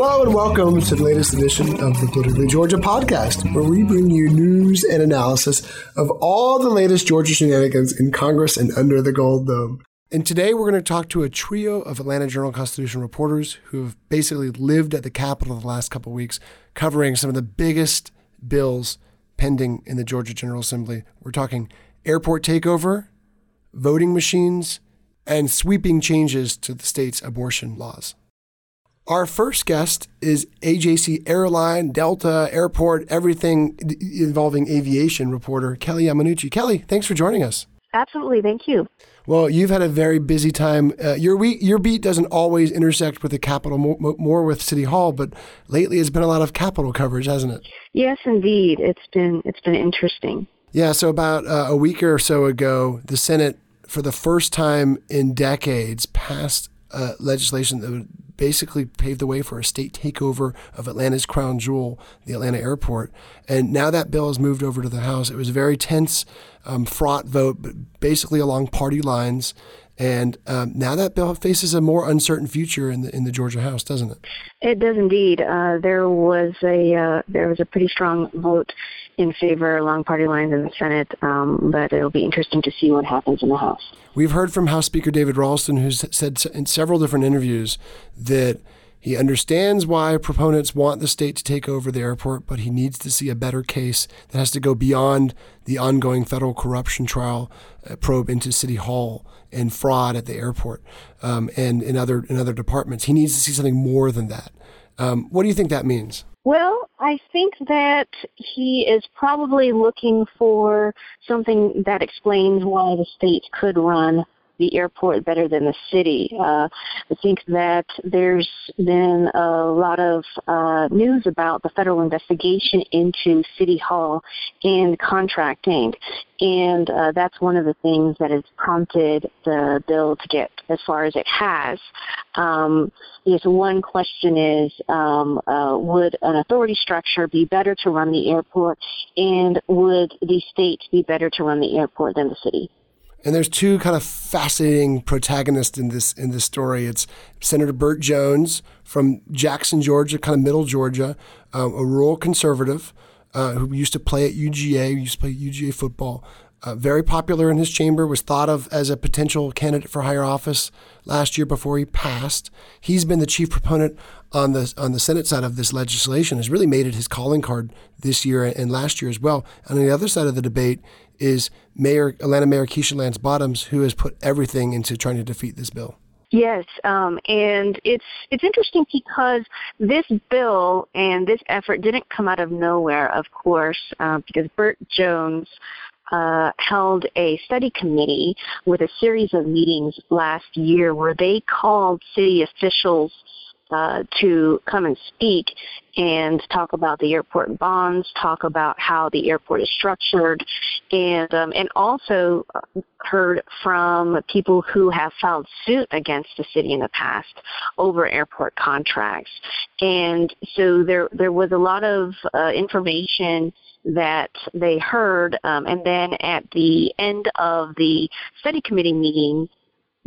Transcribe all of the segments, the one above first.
Hello and welcome to the latest edition of the Politically Georgia podcast, where we bring you news and analysis of all the latest Georgia shenanigans in Congress and under the Gold Dome. And today we're going to talk to a trio of Atlanta Journal Constitution reporters who have basically lived at the Capitol the last couple weeks, covering some of the biggest bills pending in the Georgia General Assembly. We're talking airport takeover, voting machines, and sweeping changes to the state's abortion laws. Our first guest is AJC Airline, Delta, Airport, everything involving aviation reporter Kelly Yamanouchi. Kelly, thanks for joining us. Absolutely, thank you. Well, you've had a very busy time. Uh, your week, your beat doesn't always intersect with the Capitol, more, more, with City Hall, but lately it's been a lot of Capitol coverage, hasn't it? Yes, indeed. It's been it's been interesting. Yeah. So about uh, a week or so ago, the Senate, for the first time in decades, passed uh, legislation that would basically paved the way for a state takeover of Atlanta's crown jewel, the Atlanta airport. And now that bill has moved over to the House. It was a very tense, um, fraught vote, but basically along party lines. And um, now that bill faces a more uncertain future in the in the Georgia House, doesn't it? It does indeed. Uh, there was a uh, there was a pretty strong vote in favor along party lines in the Senate, um, but it'll be interesting to see what happens in the House. We've heard from House Speaker David Ralston, who's said in several different interviews that he understands why proponents want the state to take over the airport, but he needs to see a better case that has to go beyond the ongoing federal corruption trial uh, probe into City Hall and fraud at the airport um, and in other in other departments. He needs to see something more than that. Um, what do you think that means? Well, I think that he is probably looking for something that explains why the state could run the airport better than the city. Uh, I think that there's been a lot of uh, news about the federal investigation into City Hall and contracting, and uh, that's one of the things that has prompted the bill to get as far as it has. Um, yes, one question is, um, uh, would an authority structure be better to run the airport, and would the state be better to run the airport than the city? And there's two kind of fascinating protagonists in this in this story. It's Senator Burt Jones from Jackson, Georgia, kind of middle Georgia, um, a rural conservative uh, who used to play at UGA, used to play UGA football. Uh, very popular in his chamber, was thought of as a potential candidate for higher office last year before he passed. He's been the chief proponent on the on the Senate side of this legislation. Has really made it his calling card this year and last year as well. And on the other side of the debate is Mayor Atlanta Mayor Keisha Lance Bottoms, who has put everything into trying to defeat this bill. Yes, um, and it's it's interesting because this bill and this effort didn't come out of nowhere, of course, uh, because Burt Jones uh, held a study committee with a series of meetings last year where they called city officials uh, to come and speak and talk about the airport bonds, talk about how the airport is structured, and um, and also heard from people who have filed suit against the city in the past over airport contracts, and so there there was a lot of uh, information that they heard, um, and then at the end of the study committee meeting,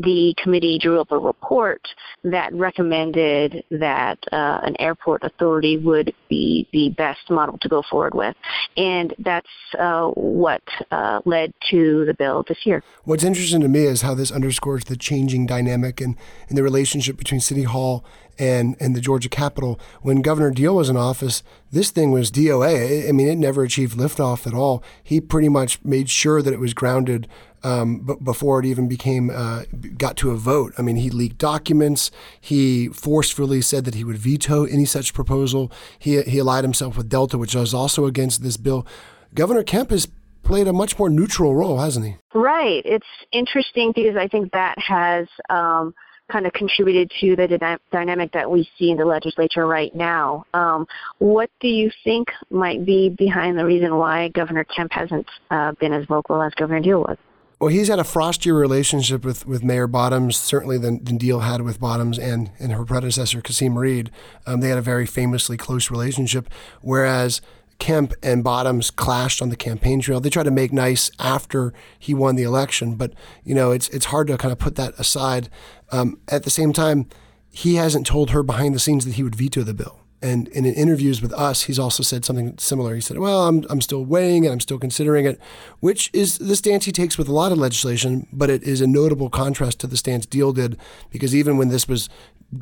the committee drew up a report that recommended that uh, an airport authority would be the best model to go forward with. And that's uh, what uh, led to the bill this year. What's interesting to me is how this underscores the changing dynamic and, and the relationship between City Hall and, and the Georgia Capitol. When Governor Deal was in office, this thing was DOA. I mean, it never achieved liftoff at all. He pretty much made sure that it was grounded um, b- before it even became uh, got to a vote. I mean, he leaked documents. He forcefully said that he would veto any such proposal. He he allied himself with Delta, which was also against this bill. Governor Kemp has played a much more neutral role, hasn't he? Right. It's interesting because I think that has. Um, kind of contributed to the dyna- dynamic that we see in the legislature right now. Um, what do you think might be behind the reason why Governor Kemp hasn't uh, been as vocal as Governor Deal was? Well, he's had a frostier relationship with, with Mayor Bottoms, certainly than, than Deal had with Bottoms and, and her predecessor, Kasim Reed. Um, they had a very famously close relationship, whereas Kemp and Bottoms clashed on the campaign trail. They tried to make nice after he won the election, but you know it's it's hard to kind of put that aside. Um, at the same time, he hasn't told her behind the scenes that he would veto the bill. And, in interviews with us, he's also said something similar. He said, "Well, I'm I'm still weighing it. I'm still considering it," which is the stance he takes with a lot of legislation. But it is a notable contrast to the stance Deal did, because even when this was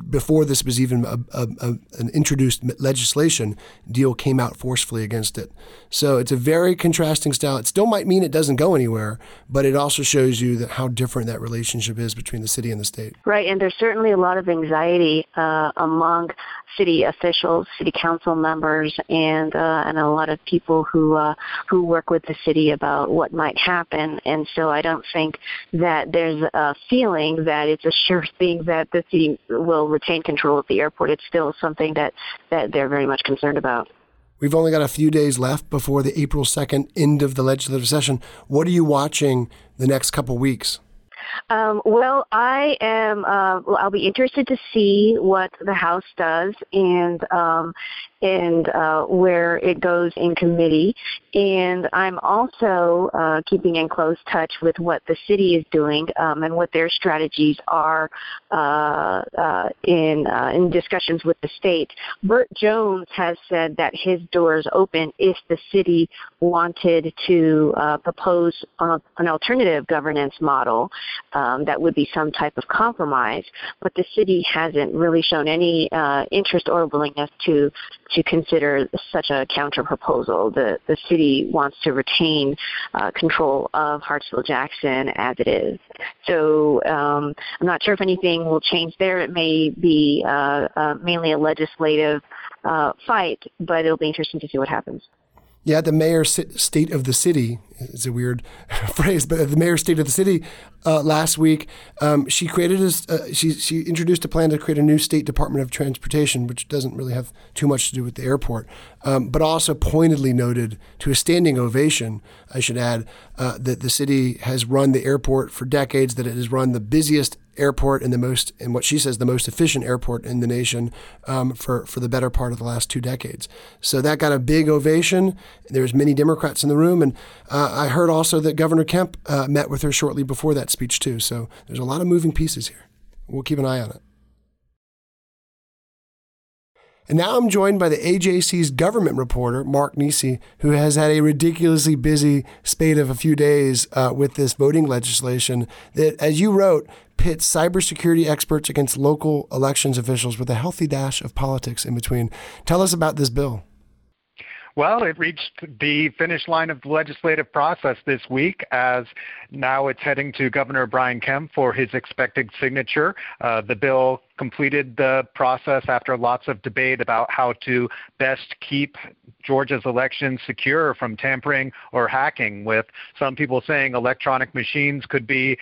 before this was even a, a, a, an introduced legislation, Deal came out forcefully against it. So it's a very contrasting style. It still might mean it doesn't go anywhere, but it also shows you that how different that relationship is between the city and the state. Right, and there's certainly a lot of anxiety uh, among city officials, city council members, and uh, and a lot of people who uh, who work with the city about what might happen. And so I don't think that there's a feeling that it's a sure thing that the city will retain control of the airport. It's still something that that they're very much concerned about. We've only got a few days left before the April 2nd end of the legislative session. What are you watching the next couple weeks? Um, well, I am. Uh, I'll be interested to see what the House does and um, and uh, where it goes in committee. And I'm also uh, keeping in close touch with what the city is doing um, and what their strategies are uh, uh in uh, in discussions with the state. Burt Jones has said that his door is open if the city wanted to uh, propose an alternative governance model um, that would be some type of compromise. But the city hasn't really shown any interest or willingness to to consider such a counter proposal. The, the city wants to retain uh, control of Hartsfield Jackson as it is. So um, I'm not sure if anything will change there. It may be uh, uh, mainly a legislative uh, fight, but it'll be interesting to see what happens. Yeah, the mayor state of the city is a weird phrase, but the mayor state of the city uh, last week, um, she created a, uh, she she introduced a plan to create a new state department of transportation, which doesn't really have too much to do with the airport, um, but also pointedly noted to a standing ovation, I should add, uh, that the city has run the airport for decades, that it has run the busiest airport and the most, and what she says, the most efficient airport in the nation um, for, for the better part of the last two decades. So that got a big ovation. There was many Democrats in the room. And uh, I heard also that Governor Kemp uh, met with her shortly before that speech too. So there's a lot of moving pieces here. We'll keep an eye on it. And now I'm joined by the AJC's government reporter, Mark Niesse, who has had a ridiculously busy spate of a few days uh, with this voting legislation that, as you wrote, pits cybersecurity experts against local elections officials with a healthy dash of politics in between. Tell us about this bill. Well, it reached the finish line of the legislative process this week as now it's heading to Governor Brian Kemp for his expected signature. Uh, the bill completed the process after lots of debate about how to best keep Georgia's elections secure from tampering or hacking, with some people saying electronic machines could be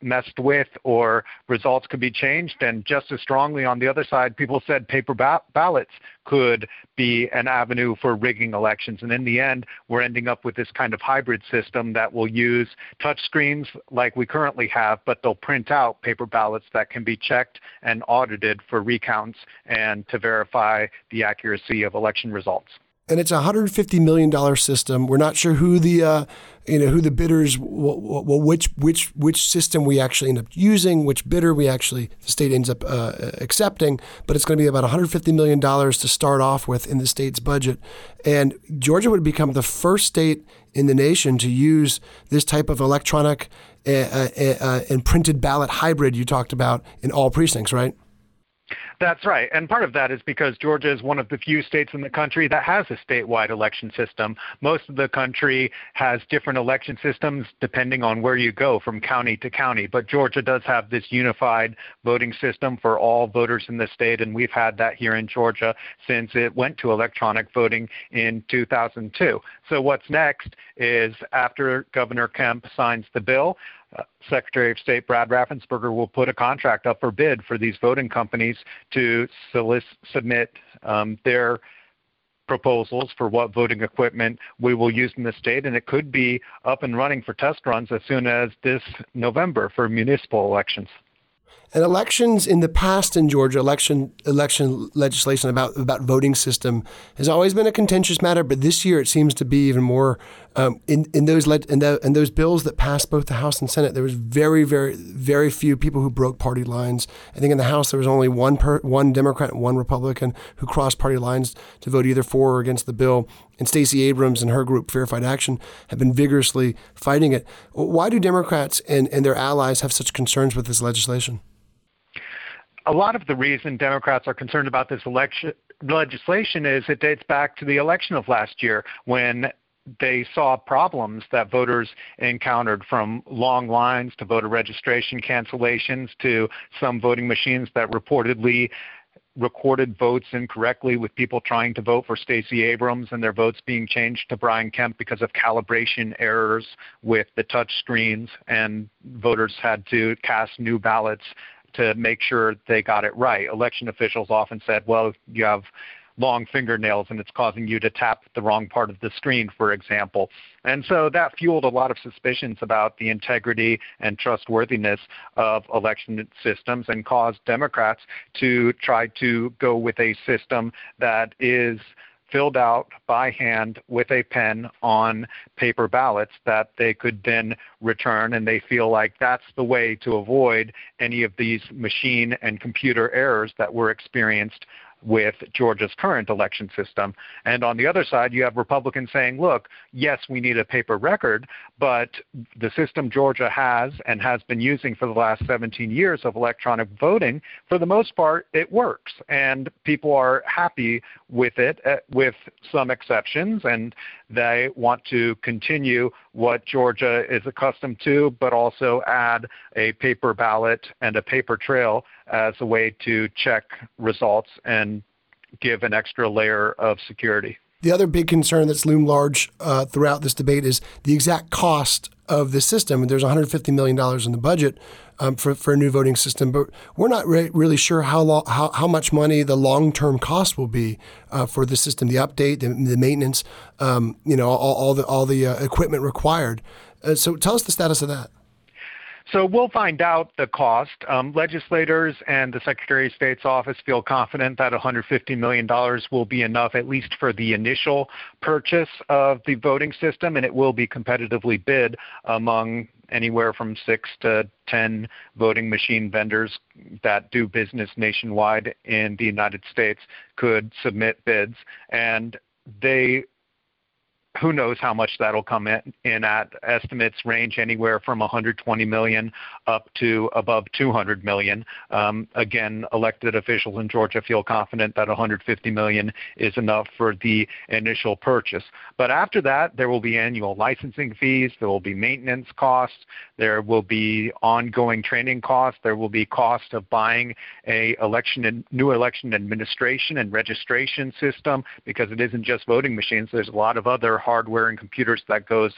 messed with or results could be changed. And just as strongly on the other side, people said paper ba- ballots could be an avenue for rigging elections. And in the end, we're ending up with this kind of hybrid system that will use touch screens like we currently have, but they'll print out paper ballots that can be checked and audited for recounts and to verify the accuracy of election results. And it's a 150 million dollar system. We're not sure who the uh, you know who the bidders, well, which which which system we actually end up using, which bidder we actually the state ends up uh, accepting. But it's going to be about 150 million dollars to start off with in the state's budget, and Georgia would become the first state in the nation to use this type of electronic uh, uh, uh and printed ballot hybrid you talked about in all precincts, right? That's right. And part of that is because Georgia is one of the few states in the country that has a statewide election system. Most of the country has different election systems depending on where you go from county to county. But Georgia does have this unified voting system for all voters in the state, and we've had that here in Georgia since it went to electronic voting in 2002. So what's next is after Governor Kemp signs the bill, Secretary of State Brad Raffensperger will put a contract up for bid for these voting companies to solic- submit um, their proposals for what voting equipment we will use in the state, and it could be up and running for test runs as soon as this November for municipal elections. And elections in the past in Georgia, election election legislation about about voting system has always been a contentious matter. But this year, it seems to be even more. Um, in in those le- in, the, in those bills that passed both the House and Senate, there was very very very few people who broke party lines. I think in the House there was only one per, one Democrat and one Republican who crossed party lines to vote either for or against the bill. And Stacey Abrams and her group, Fair Fight Action, have been vigorously fighting it. Why do Democrats and, and their allies have such concerns with this legislation? a lot of the reason Democrats are concerned about this election legislation is it dates back to the election of last year when they saw problems that voters encountered from long lines to voter registration cancellations to some voting machines that reportedly recorded votes incorrectly with people trying to vote for Stacey Abrams and their votes being changed to Brian Kemp because of calibration errors with the touch screens and voters had to cast new ballots to make sure they got it right. Election officials often said, well, you have long fingernails and it's causing you to tap the wrong part of the screen, for example. And so that fueled a lot of suspicions about the integrity and trustworthiness of election systems and caused Democrats to try to go with a system that is filled out by hand with a pen on paper ballots that they could then return, and they feel like that's the way to avoid any of these machine and computer errors that were experienced with Georgia's current election system. And on the other side, you have Republicans saying, look, yes, we need a paper record, but the system Georgia has and has been using for the last 17 years of electronic voting, for the most part, it works. And people are happy with it, uh, with some exceptions. And they want to continue what Georgia is accustomed to, but also add a paper ballot and a paper trail as a way to check results and give an extra layer of security. The other big concern that's loomed large uh, throughout this debate is the exact cost of the system. There's $150 million in the budget um, for, for a new voting system, but we're not re- really sure how, lo- how, how much money the long term cost will be uh, for the system, the update, the, the maintenance, um, you know, all, all the, all the uh, equipment required. Uh, so tell us the status of that. So we'll find out the cost. Um, legislators and the Secretary of State's office feel confident that $150 million will be enough, at least for the initial purchase of the voting system, and it will be competitively bid among anywhere from six to 10 voting machine vendors that do business nationwide in the United States could submit bids. And they who knows how much that'll come in, in at. Estimates range anywhere from 120 million up to above 200 million. Um, again, elected officials in Georgia feel confident that 150 million is enough for the initial purchase. But after that, there will be annual licensing fees, there will be maintenance costs, there will be ongoing training costs, there will be cost of buying a election and new election administration and registration system because it isn't just voting machines. There's a lot of other hardware and computers that goes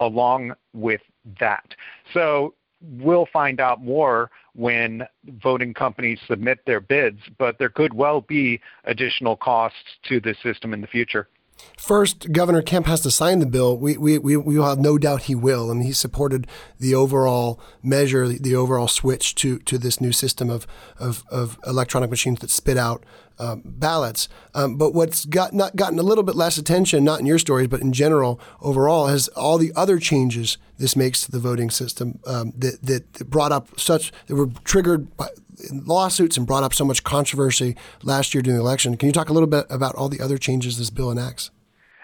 along with that. So we'll find out more when voting companies submit their bids, but there could well be additional costs to the system in the future. First, Governor Kemp has to sign the bill. We, we, we, we have no doubt he will. I mean, he supported the overall measure, the overall switch to, to this new system of, of, of electronic machines that spit out um, ballots. Um, but what's got, not gotten a little bit less attention, not in your stories, but in general, overall, has all the other changes this makes to the voting system um, that, that brought up such, that were triggered by lawsuits and brought up so much controversy last year during the election. Can you talk a little bit about all the other changes this bill enacts?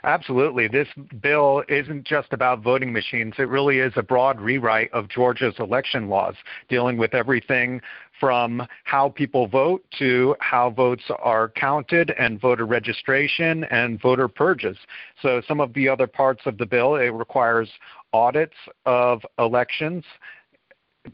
Absolutely. This bill isn't just about voting machines. It really is a broad rewrite of Georgia's election laws, dealing with everything from how people vote to how votes are counted and voter registration and voter purges. So, some of the other parts of the bill, it requires audits of elections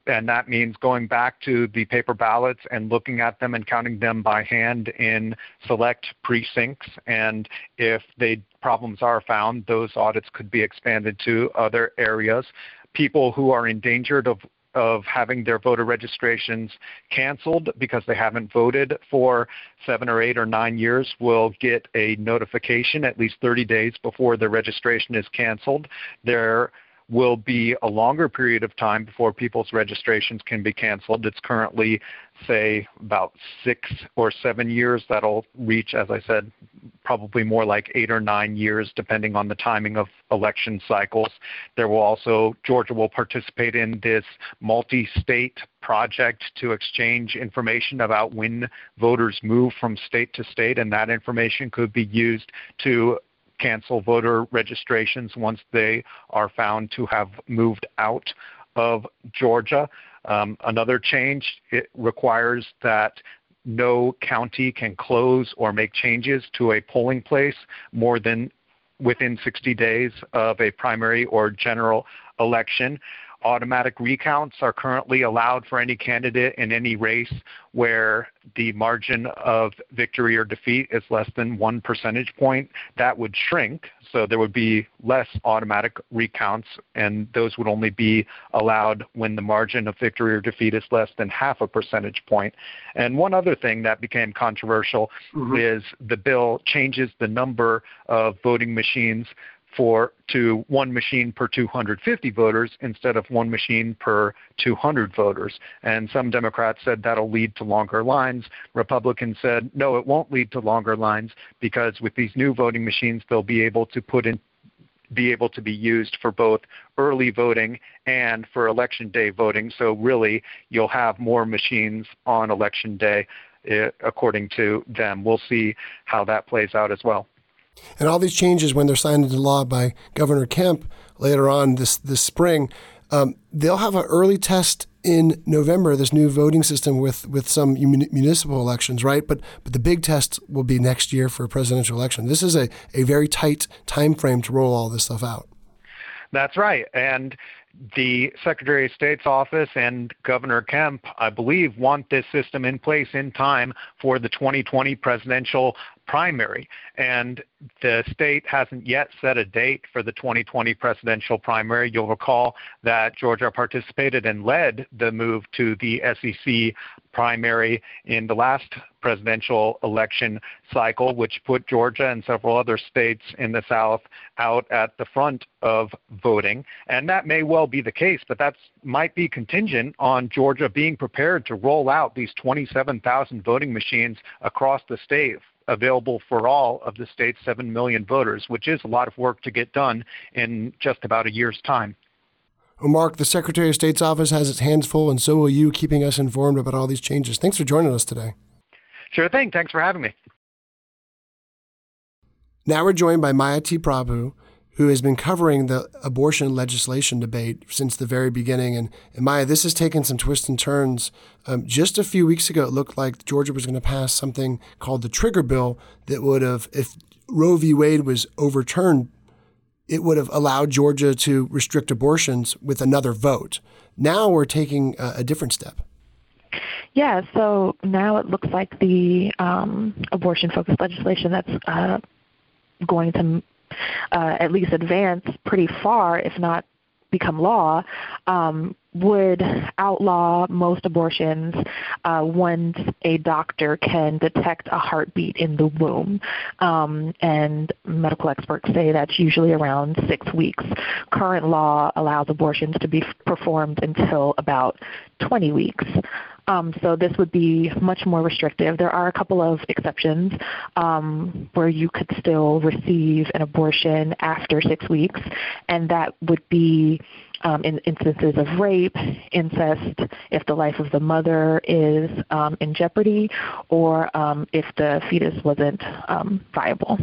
and that means going back to the paper ballots and looking at them and counting them by hand in select precincts. And if they problems are found, those audits could be expanded to other areas. People who are endangered of of having their voter registrations canceled because they haven't voted for seven or eight or nine years will get a notification at least 30 days before their registration is canceled. Their will be a longer period of time before people's registrations can be canceled. It's currently, say, about six or seven years. That'll reach, as I said, probably more like eight or nine years, depending on the timing of election cycles. There will also, Georgia will participate in this multi state project to exchange information about when voters move from state to state, and that information could be used to cancel voter registrations once they are found to have moved out of Georgia. Um, another change it requires that no county can close or make changes to a polling place more than within 60 days of a primary or general election. Automatic recounts are currently allowed for any candidate in any race where the margin of victory or defeat is less than one percentage point. That would shrink, so there would be less automatic recounts, and those would only be allowed when the margin of victory or defeat is less than half a percentage point. And one other thing that became controversial mm-hmm. is the bill changes the number of voting machines for to one machine per 250 voters instead of one machine per 200 voters. And some Democrats said that'll lead to longer lines. Republicans said no, it won't lead to longer lines because with these new voting machines, they'll be able to put in be able to be used for both early voting and for election day voting. So really, you'll have more machines on election day, eh, according to them. We'll see how that plays out as well. And all these changes, when they're signed into law by Governor Kemp later on this this spring, um, they'll have an early test in November. This new voting system with with some municipal elections, right? But but the big test will be next year for a presidential election. This is a, a very tight time frame to roll all this stuff out. That's right, and the Secretary of State's office and Governor Kemp, I believe, want this system in place in time for the 2020 presidential primary. And the state hasn't yet set a date for the 2020 presidential primary. You'll recall that Georgia participated and led the move to the SEC primary in the last presidential election cycle, which put Georgia and several other states in the South out at the front of voting. And that may well be the case, but that might be contingent on Georgia being prepared to roll out these 27,000 voting machines across the state available for all of the state's 7 million voters, which is a lot of work to get done in just about a year's time. Well, Mark, the Secretary of State's office has its hands full, and so will you, keeping us informed about all these changes. Thanks for joining us today. Sure thing. Thanks for having me. Now we're joined by Maya T. Prabhu, who has been covering the abortion legislation debate since the very beginning. And, and Maya, this has taken some twists and turns. Um, just a few weeks ago, it looked like Georgia was going to pass something called the trigger bill that would have, if Roe v. Wade was overturned, it would have allowed Georgia to restrict abortions with another vote. Now we're taking a, a different step. Yeah, so now it looks like the um, abortion focused legislation that's uh, going to uh, at least advance pretty far, if not become law um, would outlaw most abortions uh, once a doctor can detect a heartbeat in the womb. Um, and medical experts say that's usually around six weeks. Current law allows abortions to be performed until about 20 weeks. Um, so this would be much more restrictive. There are a couple of exceptions um, where you could still receive an abortion after six weeks, and that would be um, in instances of rape, incest, if the life of the mother is um, in jeopardy, or um, if the fetus wasn't um, viable.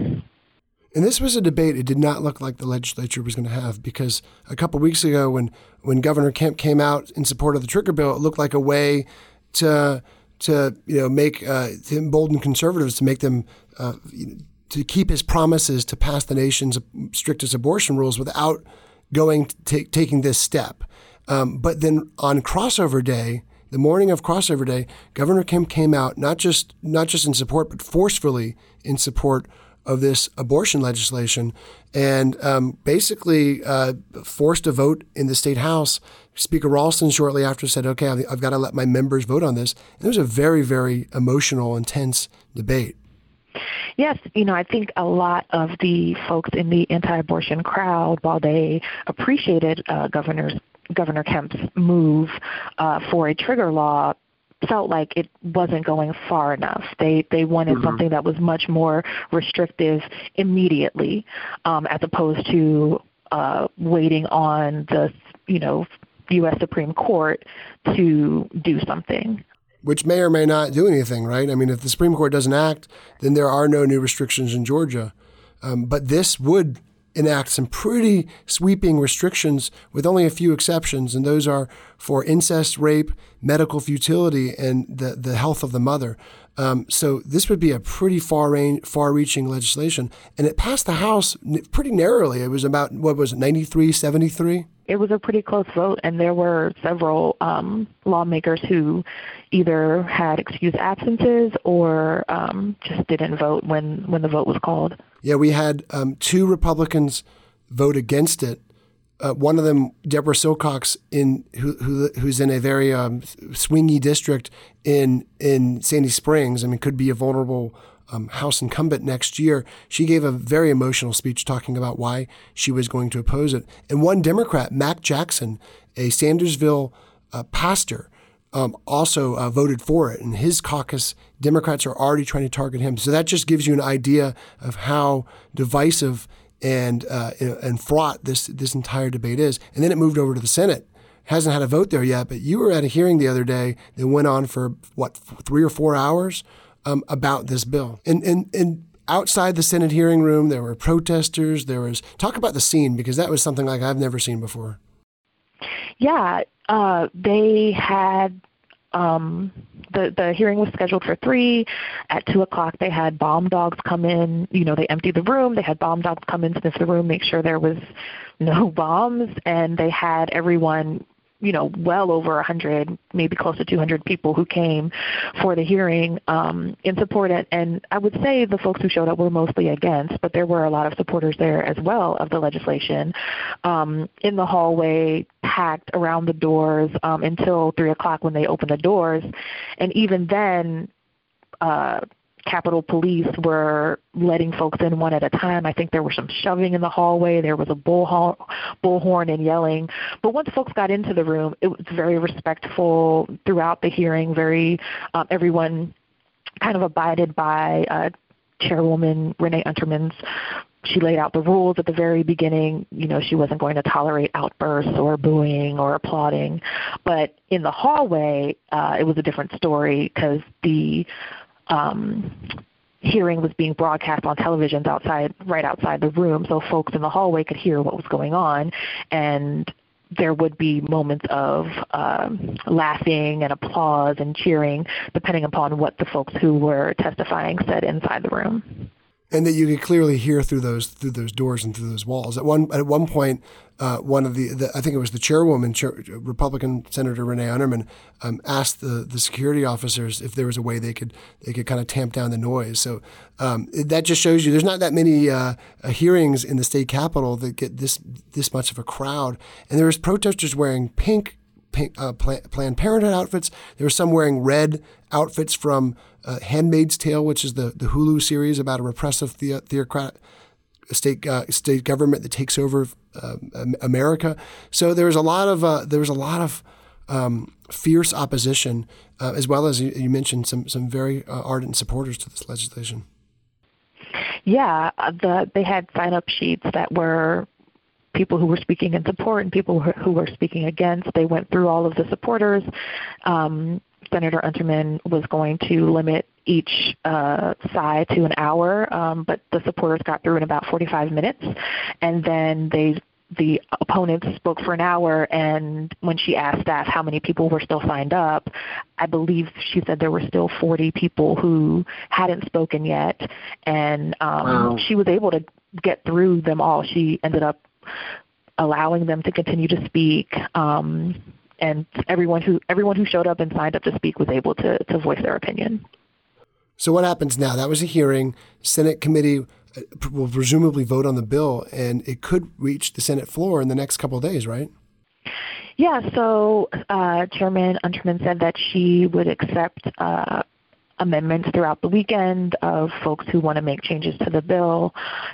And this was a debate it did not look like the legislature was going to have because a couple weeks ago, when, when Governor Kemp came out in support of the trigger bill, it looked like a way to to you know make uh, to embolden conservatives to make them uh, to keep his promises to pass the nation's strictest abortion rules without going t- taking this step. Um, but then on crossover day, the morning of crossover day, Governor Kemp came out not just not just in support, but forcefully in support of this abortion legislation, and um, basically uh, forced a vote in the state house. Speaker Ralston shortly after said, "Okay, I've, got to let my members vote on this." And it was a very, very emotional, intense debate. Yes, you know, I think a lot of the folks in the anti-abortion crowd, while they appreciated uh, Governor's Governor Kemp's move uh, for a trigger law, felt like it wasn't going far enough. They they wanted mm-hmm. something that was much more restrictive immediately, um, as opposed to uh, waiting on the you know U.S. Supreme Court to do something which may or may not do anything, right? I mean, if the Supreme Court doesn't act, then there are no new restrictions in Georgia. Um, but this would enact some pretty sweeping restrictions with only a few exceptions, and those are for incest, rape, medical futility, and the, the health of the mother. Um, so this would be a pretty far range, far-reaching legislation, and it passed the House pretty narrowly. It was about what was it, 93, 73? it was a pretty close vote, and there were several um, lawmakers who either had excused absences or um, just didn't vote when, when the vote was called. Yeah, we had um, two Republicans vote against it. Uh, one of them, Deborah Silcox, in who, who who's in a very um, swingy district in in Sandy Springs. I mean, could be a vulnerable um, House incumbent next year, she gave a very emotional speech talking about why she was going to oppose it. And one Democrat, Mack Jackson, a Sandersville uh, pastor, um, also uh, voted for it. And his caucus, Democrats are already trying to target him. So that just gives you an idea of how divisive and uh, and fraught this this entire debate is. And then it moved over to the Senate. Hasn't had a vote there yet, but you were at a hearing the other day that went on for what three or four hours um, about this bill. And, and, and outside the Senate hearing room, there were protesters. There was talk about the scene because that was something like I've never seen before. Yeah, uh, they had um, the the hearing was scheduled for three. At two o'clock, they had bomb dogs come in. You know, they emptied the room. They had bomb dogs come in, sniff the room, make sure there was no bombs, and they had everyone you know, well over a 100, maybe close to 200 people who came for the hearing um, in support. It. And I would say the folks who showed up were mostly against, but there were a lot of supporters there as well of the legislation um, in the hallway, packed around the doors um, until 3 o'clock when they opened the doors. And even then, uh, Capitol Police were letting folks in one at a time. I think there was some shoving in the hallway. There was a bullhorn, and yelling. But once folks got into the room, it was very respectful throughout the hearing. Very um, everyone kind of abided by uh, Chairwoman Renee Unterman's she laid out the rules at the very beginning. You know, she wasn't going to tolerate outbursts or booing or applauding. But in the hallway, uh, it was a different story because the um, hearing was being broadcast on televisions outside, right outside the room, so folks in the hallway could hear what was going on, and there would be moments of um, laughing and applause and cheering, depending upon what the folks who were testifying said inside the room. and that you could clearly hear through those through those doors and through those walls. At one at one point, uh, one of the, the, I think it was the chairwoman, Chair, Republican Senator Renee Unterman, um, asked the the security officers if there was a way they could they could kind of tamp down the noise. So um, that just shows you there's not that many uh, hearings in the state capitol that get this this much of a crowd, and there was protesters wearing pink. Pink, uh, Planned Parenthood outfits. There were some wearing red outfits from uh, Handmaid's Tale, which is the, the Hulu series about a repressive the- state uh, state government that takes over uh, America. So there was a lot of uh, there was a lot of um, fierce opposition, uh, as well as you, you, mentioned some some very uh, ardent supporters to this legislation. Yeah, uh, the, they had sign up sheets that were people who were speaking in support and people who were speaking against. They went through all of the supporters. Um, Senator Unterman was going to limit each uh, side to an hour, um, but the supporters got through in about 45 minutes, and then they the opponents spoke for an hour and when she asked staff how many people were still signed up i believe she said there were still 40 people who hadn't spoken yet and um, wow. she was able to get through them all she ended up allowing them to continue to speak um, and everyone who everyone who showed up and signed up to speak was able to to voice their opinion. So what happens now? That was a hearing. Senate committee uh, will presumably vote on the bill, and it could reach the Senate floor in the next couple of days, right? Yeah. So uh, Chairman Unterman said that she would accept uh, amendments throughout the weekend of folks who want to make changes to the bill,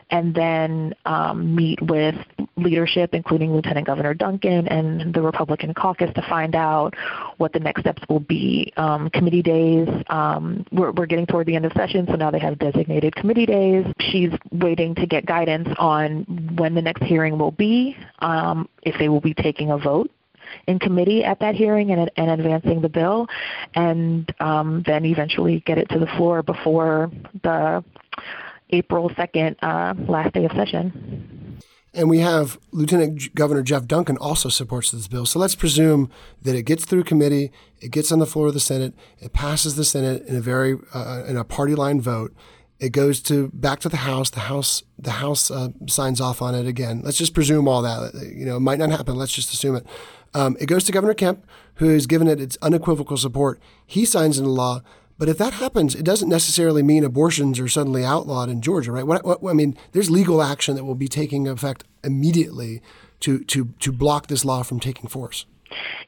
and then um, meet with leadership, including Lieutenant Governor Duncan and the Republican caucus, to find out what the next steps will be. Um, committee days, um, we're, we're getting toward the end of session, so now they have designated committee days. She's waiting to get guidance on when the next hearing will be, um, if they will be taking a vote in committee at that hearing and, and advancing the bill, and um, then eventually get it to the floor before the April 2nd uh, last day of session. And we have Lieutenant Governor Jeff Duncan also supports this bill. So let's presume that it gets through committee, it gets on the floor of the Senate, it passes the Senate in a very uh, in a party line vote. It goes to back to the House. The House the House uh, signs off on it again. Let's just presume all that. You know, it might not happen. Let's just assume it. Um, it goes to Governor Kemp, who has given it its unequivocal support. He signs into law. But if that happens, it doesn't necessarily mean abortions are suddenly outlawed in Georgia, right? What, what, I mean, there's legal action that will be taking effect immediately to, to, to block this law from taking force.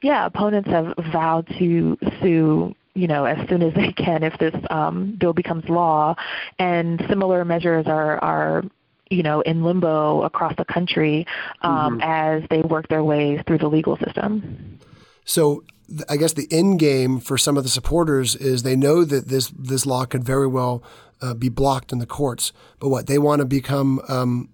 Yeah, opponents have vowed to sue you know, as soon as they can if this um, bill becomes law. And similar measures are, are you know, in limbo across the country um, mm-hmm. as they work their way through the legal system. So I guess the end game for some of the supporters is they know that this this law could very well uh, be blocked in the courts. But what they want to become, um,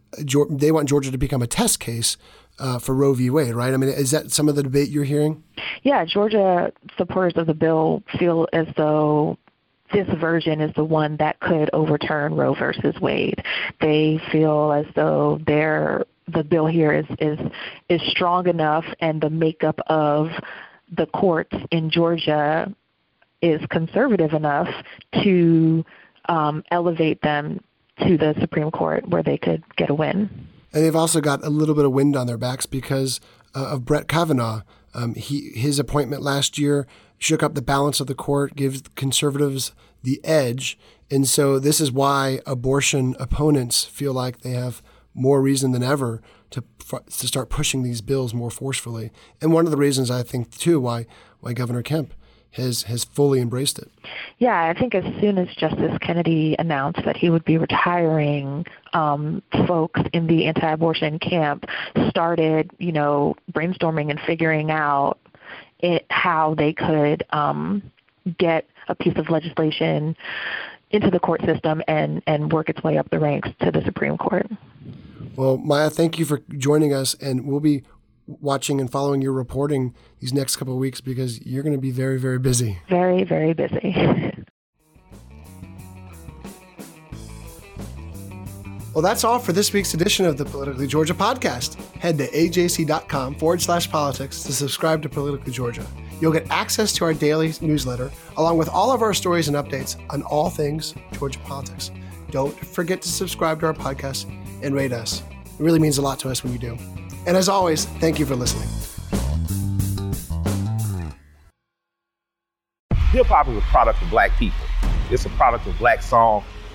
they want Georgia to become a test case uh, for Roe v. Wade, right? I mean, is that some of the debate you're hearing? Yeah, Georgia supporters of the bill feel as though this version is the one that could overturn Roe versus Wade. They feel as though their the bill here is is is strong enough, and the makeup of the courts in Georgia is conservative enough to um, elevate them to the Supreme Court, where they could get a win. And they've also got a little bit of wind on their backs because uh, of Brett Kavanaugh. Um, he his appointment last year shook up the balance of the court, gives conservatives the edge. And so this is why abortion opponents feel like they have more reason than ever to to start pushing these bills more forcefully. And one of the reasons I think too why why Governor Kemp has has fully embraced it. Yeah, I think as soon as Justice Kennedy announced that he would be retiring, um, folks in the anti-abortion camp started, you know, brainstorming and figuring out it, how they could um, get a piece of legislation into the court system and, and work its way up the ranks to the Supreme Court. Well, Maya, thank you for joining us, and we'll be watching and following your reporting these next couple of weeks because you're going to be very, very busy. Very, very busy. Well, that's all for this week's edition of the Politically Georgia podcast. Head to ajc.com forward slash politics to subscribe to Politically Georgia. You'll get access to our daily newsletter, along with all of our stories and updates on all things Georgia politics. don't forget to subscribe to our podcast and rate us. It really means a lot to us when you do. And as always, thank you for listening. Hip hop is a product of black people. It's a product of black song